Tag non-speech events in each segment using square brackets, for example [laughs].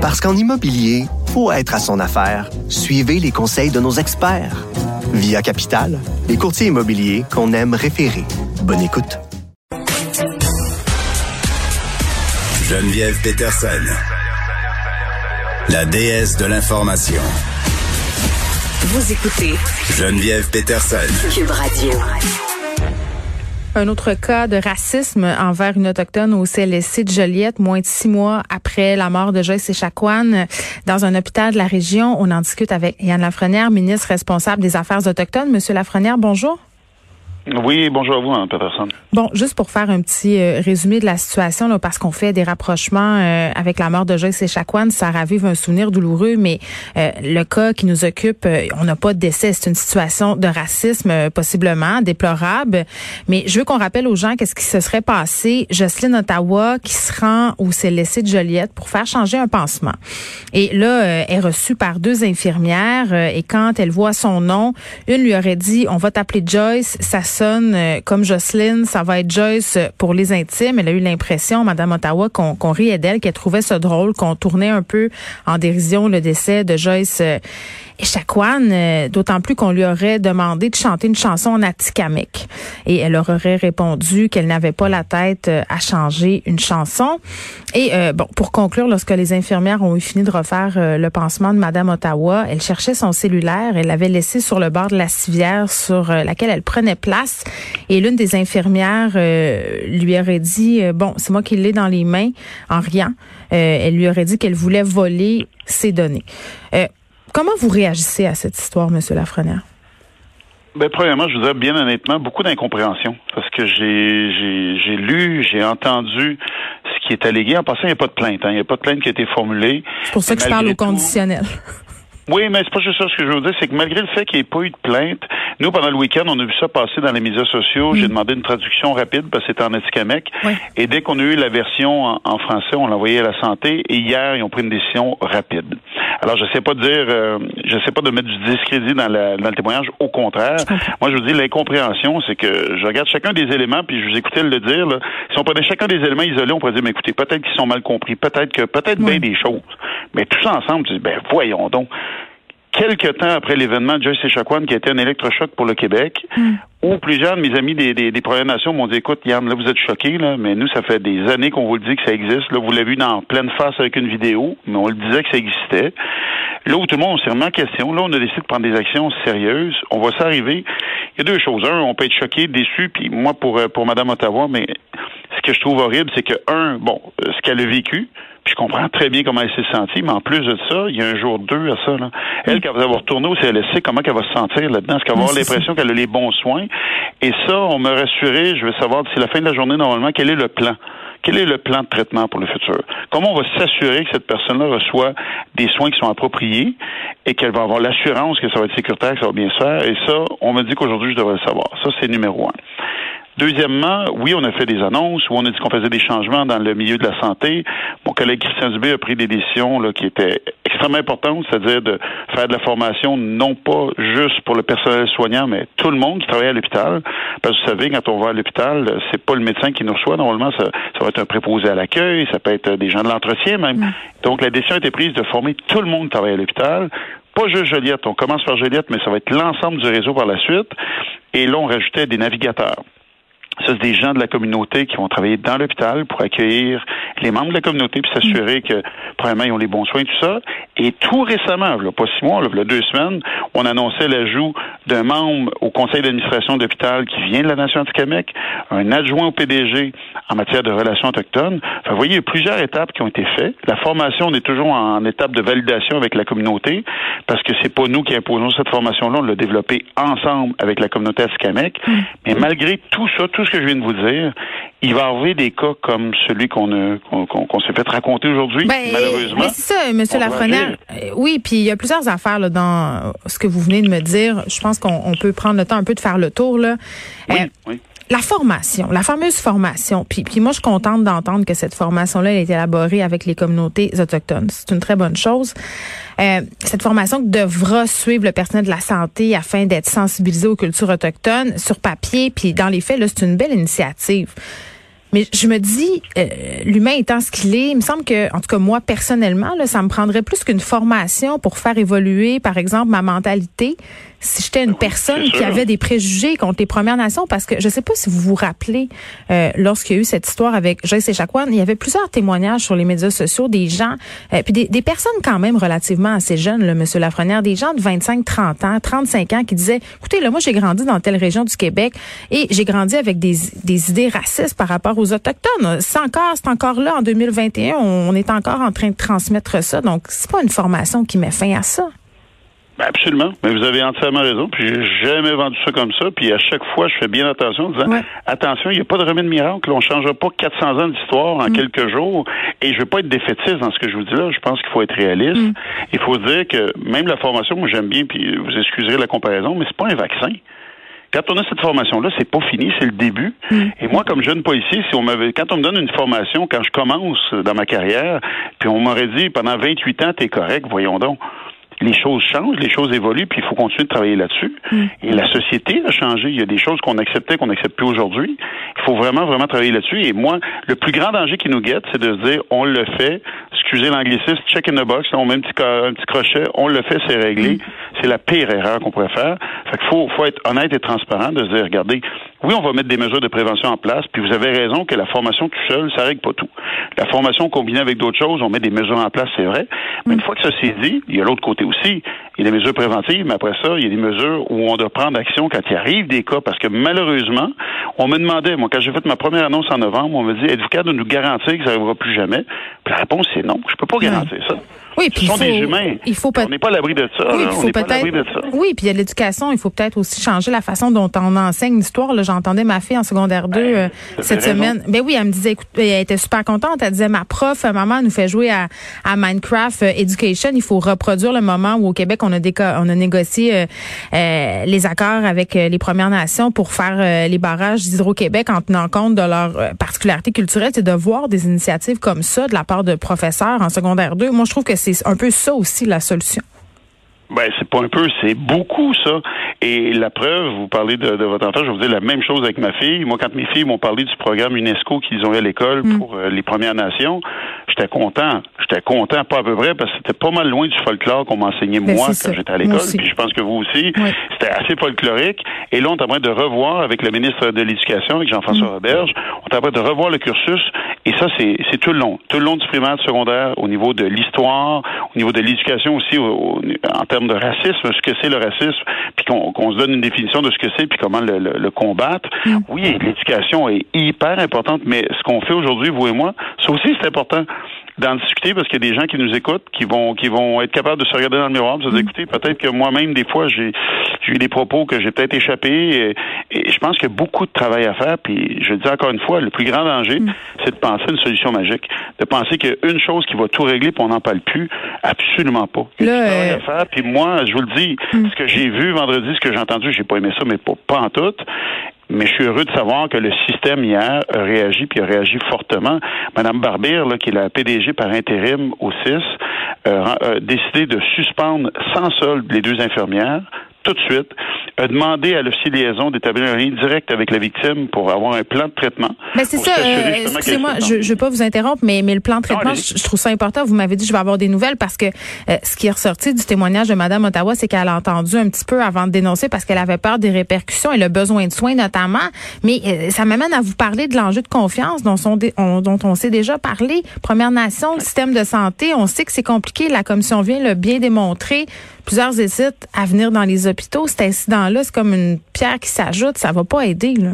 Parce qu'en immobilier, faut être à son affaire. Suivez les conseils de nos experts. Via Capital, les courtiers immobiliers qu'on aime référer. Bonne écoute. Geneviève Peterson, la déesse de l'information. Vous écoutez Geneviève Peterson. Cube Radio. Un autre cas de racisme envers une autochtone au CLSC de Joliette, moins de six mois après la mort de Joyce Echaquan dans un hôpital de la région. On en discute avec Yann Lafrenière, ministre responsable des Affaires autochtones. Monsieur Lafrenière, bonjour. Oui, bonjour à vous, Mme Peterson. Bon, juste pour faire un petit euh, résumé de la situation, là, parce qu'on fait des rapprochements euh, avec la mort de Joyce Echaquan, ça ravive un souvenir douloureux, mais euh, le cas qui nous occupe, on n'a pas de décès, c'est une situation de racisme possiblement déplorable. Mais je veux qu'on rappelle aux gens qu'est-ce qui se serait passé. Jocelyne Ottawa qui se rend au CLSC de Joliette pour faire changer un pansement. Et là, est reçue par deux infirmières et quand elle voit son nom, une lui aurait dit, on va t'appeler Joyce, ça sonne euh, comme Jocelyne, ça va être Joyce pour les intimes. Elle a eu l'impression, Madame Ottawa, qu'on riait d'elle, qu'elle trouvait ça drôle, qu'on tournait un peu en dérision le décès de Joyce euh, Echaquan, euh, d'autant plus qu'on lui aurait demandé de chanter une chanson en atikamek. Et elle aurait répondu qu'elle n'avait pas la tête à changer une chanson. Et bon, pour conclure, lorsque les infirmières ont eu fini de refaire le pansement de Madame Ottawa, elle cherchait son cellulaire, elle l'avait laissé sur le bord de la civière sur laquelle elle prenait place et l'une des infirmières euh, lui aurait dit, euh, bon, c'est moi qui l'ai dans les mains, en riant. Euh, elle lui aurait dit qu'elle voulait voler ses données. Comment vous réagissez à cette histoire, Monsieur Lafrenière? Ben, premièrement, je vous dirais bien honnêtement, beaucoup d'incompréhension. Parce que j'ai, j'ai, lu, j'ai entendu ce qui est allégué. En passant, il n'y a pas de plainte. Hein. Il n'y a pas de plainte qui a été formulée. C'est pour ça que je parle au conditionnel. Oui, mais c'est pas juste ça ce que je veux dire, c'est que malgré le fait qu'il n'y ait pas eu de plainte, nous, pendant le week-end, on a vu ça passer dans les médias sociaux. J'ai mm. demandé une traduction rapide parce que c'était en Atikamekw. Et dès qu'on a eu la version en, français, on l'a envoyé à la santé. Et hier, ils ont pris une décision rapide. Alors, je sais pas dire, euh, je sais pas de mettre du discrédit dans, le témoignage. Au contraire, moi, je vous dis, l'incompréhension, c'est que je regarde chacun des éléments, puis je vous écoutais le dire. Là. Si on prenait chacun des éléments isolés, on pourrait dire, mais écoutez, peut-être qu'ils sont mal compris, peut-être que, peut-être bien des choses. Mais tout ça ensemble, tu dis, ben voyons donc quelques temps après l'événement de Joyce Echaquan, qui a été un électrochoc pour le Québec, hmm. où plusieurs de mes amis des, des, des Premières Nations m'ont dit, écoute, Yann, là, vous êtes choqués, là, mais nous, ça fait des années qu'on vous le dit que ça existe. Là, vous l'avez vu dans pleine face avec une vidéo, mais on le disait que ça existait. Là où tout le monde s'est remis en question, là, on a décidé de prendre des actions sérieuses. On va s'arriver. Il y a deux choses. Un, on peut être choqué, déçu, puis moi, pour, euh, pour Mme Ottawa, mais ce que je trouve horrible, c'est que, un, bon, euh, ce qu'elle a vécu, puis je comprends très bien comment elle s'est sentie, mais en plus de ça, il y a un jour deux à ça. Là. Elle, mm. quand va retourner au CLSC, comment elle va se sentir là-dedans? Est-ce qu'elle va avoir l'impression qu'elle a les bons soins? Et ça, on me rassuré, je veux savoir d'ici la fin de la journée, normalement, quel est le plan? Quel est le plan de traitement pour le futur? Comment on va s'assurer que cette personne-là reçoit des soins qui sont appropriés et qu'elle va avoir l'assurance que ça va être sécuritaire, que ça va bien se faire? Et ça, on me dit qu'aujourd'hui, je devrais le savoir. Ça, c'est numéro un. Deuxièmement, oui, on a fait des annonces où on a dit qu'on faisait des changements dans le milieu de la santé. Mon collègue Christian Dubé a pris des décisions là, qui étaient extrêmement importantes, c'est-à-dire de faire de la formation non pas juste pour le personnel soignant, mais tout le monde qui travaille à l'hôpital. Parce que vous savez, quand on va à l'hôpital, c'est pas le médecin qui nous reçoit. Normalement, ça, va être un préposé à l'accueil, ça peut être des gens de l'entretien même. Mm. Donc, la décision a été prise de former tout le monde qui travaille à l'hôpital pas juste Joliette. On commence par Joliette, mais ça va être l'ensemble du réseau par la suite. Et là, on rajoutait des navigateurs. Ça, c'est des gens de la communauté qui vont travailler dans l'hôpital pour accueillir les membres de la communauté puis s'assurer que, premièrement, ils ont les bons soins, tout ça. Et tout récemment, là, pas six mois, là, là, deux semaines, on annonçait l'ajout d'un membre au conseil d'administration d'hôpital qui vient de la Nation anti-Québec, un adjoint au PDG en matière de relations autochtones. Enfin, vous voyez, il y a plusieurs étapes qui ont été faites. La formation, on est toujours en étape de validation avec la communauté parce que c'est pas nous qui imposons cette formation-là, on l'a développée ensemble avec la communauté anti-Québec. Mm. Mais malgré tout ça, tout ce que je viens de vous dire, il va avoir des cas comme celui qu'on qu'on s'est fait raconter aujourd'hui, ben, malheureusement. Mais c'est ça, M. Lafrenière. Euh, oui, puis il y a plusieurs affaires là, dans ce que vous venez de me dire. Je pense qu'on peut prendre le temps un peu de faire le tour. Là. Oui, euh, oui la formation, la fameuse formation. Puis, puis moi, je suis contente d'entendre que cette formation-là été élaborée avec les communautés autochtones. C'est une très bonne chose. Euh, cette formation devra suivre le personnel de la santé afin d'être sensibilisé aux cultures autochtones sur papier. Puis dans les faits, là, c'est une belle initiative. Mais je me dis, euh, l'humain étant ce qu'il est, il me semble que, en tout cas moi personnellement, là, ça me prendrait plus qu'une formation pour faire évoluer, par exemple, ma mentalité. Si j'étais une personne qui avait des préjugés contre les Premières Nations, parce que je sais pas si vous vous rappelez, euh, lorsqu'il y a eu cette histoire avec Joyce Echaquan, il y avait plusieurs témoignages sur les médias sociaux des gens, euh, puis des, des, personnes quand même relativement assez jeunes, là, Monsieur Lafrenière, des gens de 25, 30 ans, 35 ans qui disaient, écoutez, là, moi j'ai grandi dans telle région du Québec et j'ai grandi avec des, des idées racistes par rapport aux Autochtones. C'est encore, c'est encore là en 2021. On est encore en train de transmettre ça. Donc, c'est pas une formation qui met fin à ça. Ben absolument. Mais vous avez entièrement raison. Puis j'ai jamais vendu ça comme ça. Puis à chaque fois, je fais bien attention en disant attention, il n'y a pas de remède miracle. On ne changera pas 400 ans d'histoire en mm. quelques jours. Et je veux pas être défaitiste dans ce que je vous dis là. Je pense qu'il faut être réaliste. Mm. Il faut dire que même la formation, moi j'aime bien, puis vous excuserez la comparaison, mais c'est pas un vaccin. Quand on a cette formation-là, c'est pas fini, c'est le début. Mm. Et moi, comme jeune policier, si on m'avait, quand on me donne une formation, quand je commence dans ma carrière, puis on m'aurait dit pendant 28 ans, t'es correct, voyons donc les choses changent, les choses évoluent, puis il faut continuer de travailler là-dessus. Mm. Et la société a changé. Il y a des choses qu'on acceptait qu'on n'accepte plus aujourd'hui. Il faut vraiment, vraiment travailler là-dessus. Et moi, le plus grand danger qui nous guette, c'est de se dire, on le fait, excusez l'anglicisme, check in the box, on met un petit, un petit crochet, on le fait, c'est réglé. Mm. C'est la pire erreur qu'on pourrait faire. Fait qu'il faut, faut être honnête et transparent de se dire, regardez, oui, on va mettre des mesures de prévention en place, puis vous avez raison que la formation tout seul, ça règle pas tout. La formation combinée avec d'autres choses, on met des mesures en place, c'est vrai. Mais une fois que ça s'est dit, il y a l'autre côté aussi. Il y a des mesures préventives, mais après ça, il y a des mesures où on doit prendre action quand il arrive des cas, parce que malheureusement, on me demandait, moi, quand j'ai fait ma première annonce en novembre, on me dit, êtes-vous capable de nous garantir que ça n'arrivera plus jamais? Puis la réponse, c'est non. Je peux pas garantir ça. Oui, puis sont des humains. Il faut on n'est pas à l'abri de ça. Oui, on n'est pas à l'abri de ça. Oui, puis il y a l'éducation. Il faut peut-être aussi changer la façon dont on enseigne l'histoire. J'entendais ma fille en secondaire 2 ben, euh, cette semaine. Ben oui, elle me disait, écoute, elle était super contente. Elle disait, ma prof, maman nous fait jouer à, à Minecraft euh, Education. Il faut reproduire le moment où au Québec on a, on a négocié euh, les accords avec les Premières Nations pour faire les barrages d'Hydro-Québec en tenant compte de leur particularité culturelle. C'est de voir des initiatives comme ça de la part de professeurs en secondaire 2. Moi, je trouve que c'est un peu ça aussi la solution. Ben, c'est pas un peu, c'est beaucoup ça. Et la preuve, vous parlez de, votre enfant, je vais vous dire la même chose avec ma fille. Moi, quand mes filles m'ont parlé du programme UNESCO qu'ils ont eu à l'école mm. pour euh, les Premières Nations, j'étais content. J'étais content, pas à peu près, parce que c'était pas mal loin du folklore qu'on m'enseignait ben, moi quand j'étais à l'école. Puis je pense que vous aussi. C'était assez folklorique. Et là, on est en train de revoir avec le ministre de l'Éducation, avec Jean-François mm. Roberge, on est en train de revoir le cursus. Et ça, c'est tout le long. Tout le long du primaire, du secondaire, au niveau de l'histoire, au niveau de l'éducation aussi, en termes de racisme, ce que c'est le racisme, puis qu'on se donne une définition de ce que c'est, puis comment le, combattre. Mm. Oui, l'éducation est hyper importante, mais ce qu'on fait aujourd'hui, vous et moi, ça aussi c'est important d'en discuter parce qu'il y a des gens qui nous écoutent, qui vont qui vont être capables de se regarder dans le miroir, de se dire, mm. écoutez, peut-être que moi-même, des fois, j'ai eu des propos que j'ai peut-être échappé. Et, je pense qu'il y a beaucoup de travail à faire. Puis je dis encore une fois, le plus grand danger, mm. c'est de penser à une solution magique. De penser qu'il y a une chose qui va tout régler puis on n'en parle plus. Absolument pas. Il y a du travail à euh, faire. Puis moi, je vous le dis, mm. ce que j'ai vu vendredi, ce que j'ai entendu, j'ai pas aimé ça, mais pas, pas en tout. Mais je suis heureux de savoir que le système hier a réagi, puis a réagi fortement. Madame Barbier, là, qui est la PDG par intérim au CIS, euh, a décidé de suspendre sans solde les deux infirmières tout de suite, a demandé à l'officier de liaison d'établir un lien direct avec la victime pour avoir un plan de traitement. Mais c'est ça, euh, excusez-moi, je ne veux pas vous interrompre, mais, mais le plan de traitement, je, trouve ça important. Vous m'avez dit je vais avoir des nouvelles parce que euh, ce qui est ressorti du témoignage de Mme Ottawa, c'est qu'elle a entendu un petit peu avant de dénoncer parce qu'elle avait peur des répercussions et le besoin de soins notamment. Mais euh, ça m'amène à vous parler de l'enjeu de confiance dont, on, dont on s'est déjà parlé. Première Nation, le système de santé, on sait que c'est compliqué. La commission vient le bien démontrer. Plusieurs hésitent à venir dans les hôpitaux. Cet incident-là, c'est comme une pierre qui s'ajoute. Ça va pas aider, là.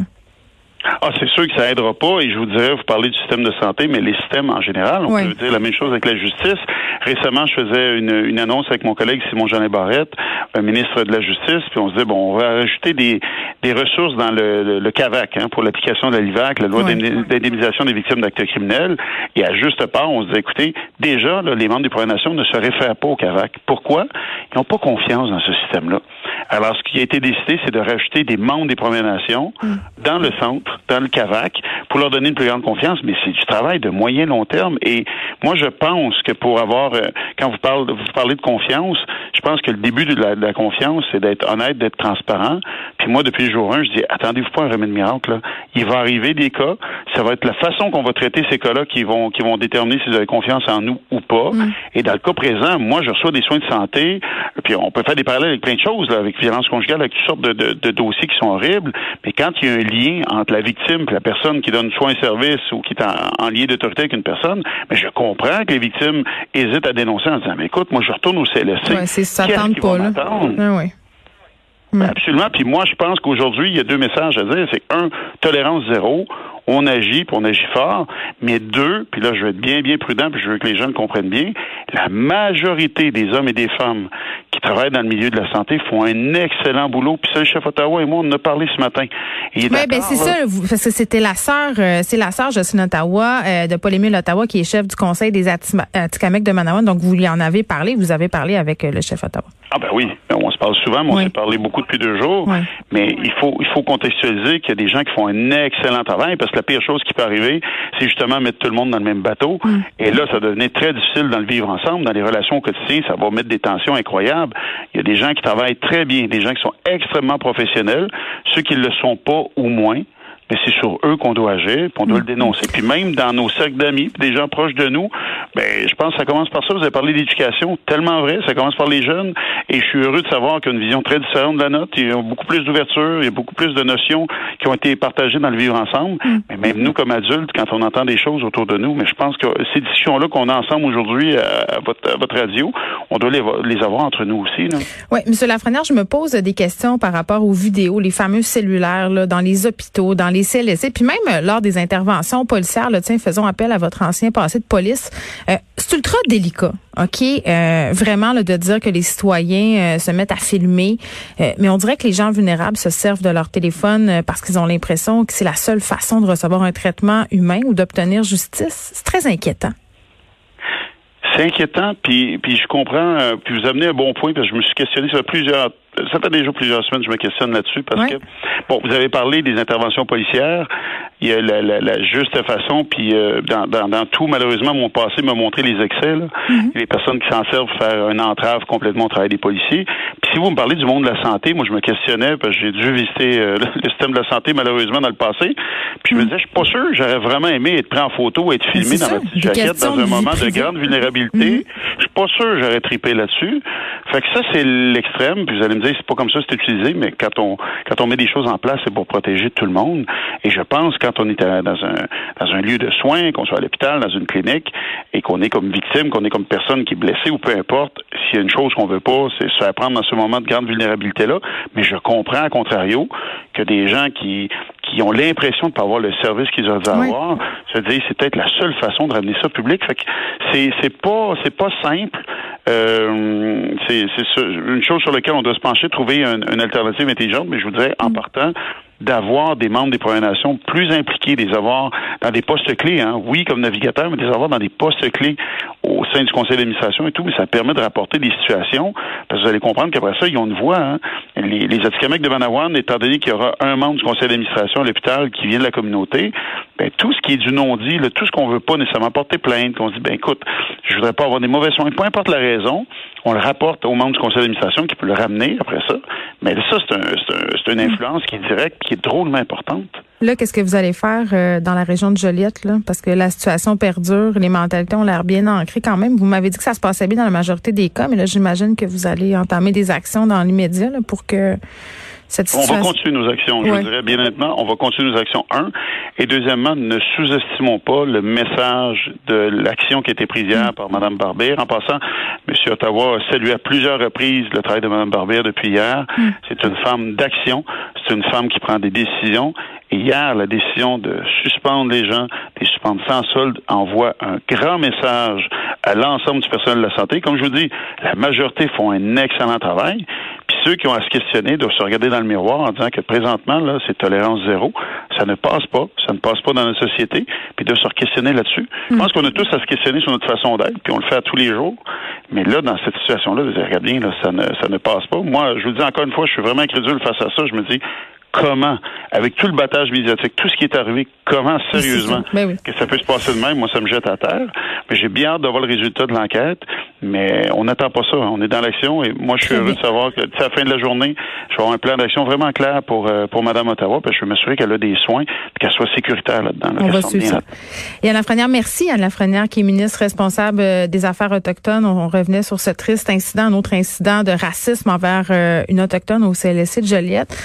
Ah, c'est sûr que ça aidera pas. Et je vous dirais, vous parlez du système de santé, mais les systèmes en général, on peut dire la même chose avec la justice. Récemment, je faisais une, une annonce avec mon collègue Simon Jeanet Barrette, un ministre de la Justice, puis on se disait bon, on va ajouter des, des ressources dans le, le, CAVAC hein, pour l'application de la LIVAC, la loi d'indemnisation des victimes d'actes criminels. Et à juste part, on se disait écoutez, déjà, les membres des Premières Nations ne se réfèrent pas au CAVAC. Pourquoi? Ils n'ont pas confiance dans ce système-là. Alors, ce qui a été décidé, c'est de rajouter des membres des Premières Nations mm. dans le centre, dans le CAVAC, pour leur donner une plus grande confiance, mais c'est du travail de moyen long terme. Et moi, je pense que pour avoir, euh, quand vous parlez, vous parlez de confiance, je pense que le début de la, de la confiance, c'est d'être honnête, d'être transparent. Puis moi, depuis le jour 1, je dis, attendez-vous pas un remède miracle. Là. Il va arriver des cas. Ça va être la façon qu'on va traiter ces cas-là qui vont, qui vont déterminer si vous avez confiance en nous ou pas. Mm. Et dans le cas présent, moi, je reçois des soins de santé. Puis on peut faire des parallèles avec plein de choses, là, avec violence conjugale, avec toutes sortes de, de, de dossiers qui sont horribles. Mais quand il y a un lien entre la victime et la personne qui donne soin et service ou qui est en, en lien d'autorité avec une personne, mais je comprends que les victimes hésitent à dénoncer en disant, mais écoute, moi, je retourne au CLSC. Ouais, c'est ça tente pas, là. Ah oui. Absolument. Puis moi, je pense qu'aujourd'hui, il y a deux messages à dire. C'est un, tolérance zéro. On agit, puis on agit fort. Mais deux, puis là, je vais être bien, bien prudent, puis je veux que les gens le comprennent bien. La majorité des hommes et des femmes qui travaillent dans le milieu de la santé font un excellent boulot. Puis ça, le chef Ottawa et moi, on en a parlé ce matin. Oui, ben c'est ça, parce que c'était la sœur, euh, c'est la sœur Jocelyne Ottawa euh, de Paul-Émile Ottawa qui est chef du conseil des Atikamekw de Manawan. Donc vous lui en avez parlé, vous avez parlé avec euh, le chef Ottawa. Ah ben oui, on se parle souvent, mais on Oui. s'est parlé beaucoup depuis deux jours. Oui. Mais il faut il faut contextualiser qu'il y a des gens qui font un excellent travail parce que la pire chose qui peut arriver, c'est justement mettre tout le monde dans le même bateau. Et là, ça devenait très difficile dans le vivre ensemble, dans les relations quotidiennes, ça va mettre des tensions incroyables. Il y a des gens qui travaillent très bien, des gens qui sont extrêmement professionnels, ceux qui ne le sont pas ou moins. Mais c'est sur eux qu'on doit agir, puis on doit le dénoncer. Puis même dans nos cercles d'amis, puis des gens proches de nous, ben je pense que ça commence par ça. Vous avez parlé d'éducation, tellement vrai. Ça commence par les jeunes. Et je suis heureux de savoir qu'il y a une vision très différente de la nôtre. Il y a beaucoup plus d'ouverture, il y a beaucoup plus de notions qui ont été partagées dans le vivre ensemble. Mais même nous, comme adultes, quand on entend des choses autour de nous, mais je pense que ces discussions-là qu'on a ensemble aujourd'hui à, à votre, à votre radio, on doit les, les avoir entre nous aussi. Là. Oui, Monsieur Lafrenière, je me pose des questions par rapport aux vidéos, les fameux cellulaires là, dans les hôpitaux, dans les CLSC, puis même euh, lors des interventions policières. Là, tiens, faisons appel à votre ancien passé de police. Euh, c'est ultra délicat, ok, euh, vraiment de dire que les citoyens se mettent à filmer, mais on dirait que les gens vulnérables se servent de leur téléphone parce qu'ils ont l'impression que c'est la seule façon de recevoir un traitement humain ou d'obtenir justice. C'est très inquiétant. C'est inquiétant, puis, je comprends, puis vous amenez un bon point, parce que je me suis questionné, fait plusieurs, ça fait déjà plusieurs semaines que je me questionne là-dessus, parce que, bon, vous avez parlé des interventions policières, il y a la, la, la juste façon, puis euh, dans, dans, dans tout, malheureusement, mon passé m'a montré les excès, là. Mm-hmm. les personnes qui s'en servent pour faire une entrave complètement au travail des policiers. Puis si vous me parlez du monde de la santé, moi, je me questionnais, parce que j'ai dû visiter euh, [laughs] le système de la santé, malheureusement, dans le passé, puis je me disais, je suis pas sûr, j'aurais vraiment aimé être pris en photo, être filmé Mm. dans ça, ma petite jaquette, dans un moment de grande vulnérabilité. Je suis pas sûr j'aurais tripé là-dessus. Fait que ça, c'est l'extrême. Puis vous allez me dire, c'est pas comme ça que c'est utilisé, mais quand on quand on met des choses en place, c'est pour protéger tout le monde. Et je pense quand on est à- dans un dans un lieu de soins, qu'on soit à l'hôpital, dans une clinique, et qu'on est comme victime, qu'on est comme personne qui est blessée ou peu importe, s'il y a une chose qu'on veut pas, c'est se faire prendre dans ce moment de grande vulnérabilité-là. Mais je comprends, à contrario, que des gens qui qui ont l'impression de ne pas avoir le service qu'ils auraient dû Oui. avoir, se dire c'est peut-être la seule façon de ramener ça au public. Fait que c'est c'est pas c'est pas simple. Euh, c'est une chose sur laquelle on doit se pencher, trouver un- une alternative intelligente. Mais je vous dirais en partant d'avoir des membres des Premières Nations plus impliqués, des avoir dans des postes clés, hein. oui, comme navigateur, mais des avoir dans des postes clés au sein du conseil d'administration et tout, mais ça permet de rapporter des situations, parce que vous allez comprendre qu'après ça, ils ont une voix. Hein. Les, les de Manawan, étant donné qu'il y aura un membre du conseil d'administration à l'hôpital qui vient de la communauté, ben, tout ce qui est du non-dit, tout ce qu'on veut pas nécessairement porter plainte, qu'on se dit, ben écoute, je voudrais pas avoir des mauvais soins, peu importe la raison, on le rapporte aux membres du conseil d'administration qui peut le ramener après ça. Mais ça, c'est un, une influence qui est directe, qui est drôlement importante. Là, qu'est-ce que vous allez faire euh, dans la région de Joliette, là? Parce que la situation perdure, les mentalités ont l'air bien ancrées quand même. Vous m'avez dit que ça se passait bien dans la majorité des cas, mais là, j'imagine que vous allez entamer des actions dans l'immédiat là, pour que cette On va situation. continuer nos actions, je Ouais. dirais bien honnêtement, on va continuer nos actions, un. Et deuxièmement, ne sous-estimons pas le message de l'action qui a été prise hier par Mme Barbier. En passant, M. Ottawa a salué à plusieurs reprises le travail de Mme Barbier depuis hier. C'est une femme d'action, c'est une femme qui prend des décisions. Hier, la décision de suspendre les gens, de les suspendre sans solde, envoie un grand message à l'ensemble du personnel de la santé. Comme je vous dis, la majorité font un excellent travail. Puis ceux qui ont à se questionner doivent se regarder dans le miroir en disant que présentement, là, c'est tolérance zéro. Ça ne passe pas. Ça ne passe pas dans notre société. Puis de se questionner là-dessus. Je pense qu'on a tous à se questionner sur notre façon d'être, puis on le fait à tous les jours. Mais là, dans cette situation-là, vous regardez là, ça ne, ça ne passe pas. Moi, je vous le dis encore une fois, je suis vraiment incrédule face à ça. Je me dis, comment, avec tout le battage médiatique, tout ce qui est arrivé, comment sérieusement Ben oui. que ça peut se passer de même, moi ça me jette à terre. Mais j'ai bien hâte d'avoir le résultat de l'enquête. Mais on n'attend pas ça. On est dans l'action et moi, je suis heureux de savoir que à la fin de la journée, je vais avoir un plan d'action vraiment clair pour euh, pour Mme Ottawa, parce que je veux m'assurer qu'elle a des soins, qu'elle soit sécuritaire là-dedans. on va suivre ça. Yann Lafrenière, merci. Yann Lafrenière, qui est ministre responsable euh, des Affaires autochtones. On, revenait sur ce triste incident, un autre incident de racisme envers euh, une autochtone au CLSC de Joliette.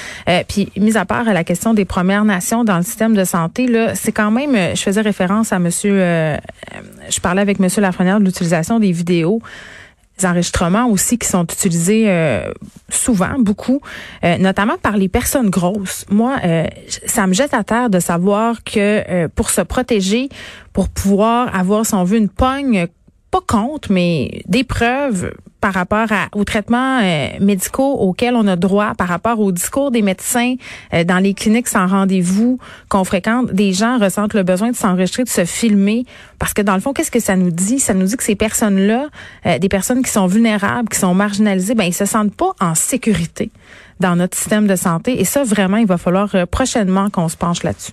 puis, mis à part la question des Premières Nations dans le système de santé, là, c'est quand même, je faisais référence à Monsieur, je parlais avec Monsieur Lafrenière de l'utilisation des vidéos des enregistrements aussi qui sont utilisés euh, souvent, beaucoup, euh, notamment par les personnes grosses. Moi, euh, ça me jette à terre de savoir que pour se protéger, pour pouvoir avoir, si on veut, une pogne, pas contre, mais des preuves par rapport à, aux traitements euh, médicaux auxquels on a droit, par rapport au discours des médecins euh, dans les cliniques sans rendez-vous qu'on fréquente, des gens ressentent le besoin de s'enregistrer, de se filmer, parce que dans le fond, qu'est-ce que ça nous dit? Ça nous dit que ces personnes-là, euh, des personnes qui sont vulnérables, qui sont marginalisées, ben ils se sentent pas en sécurité dans notre système de santé. Et ça, vraiment, il va falloir prochainement qu'on se penche là-dessus.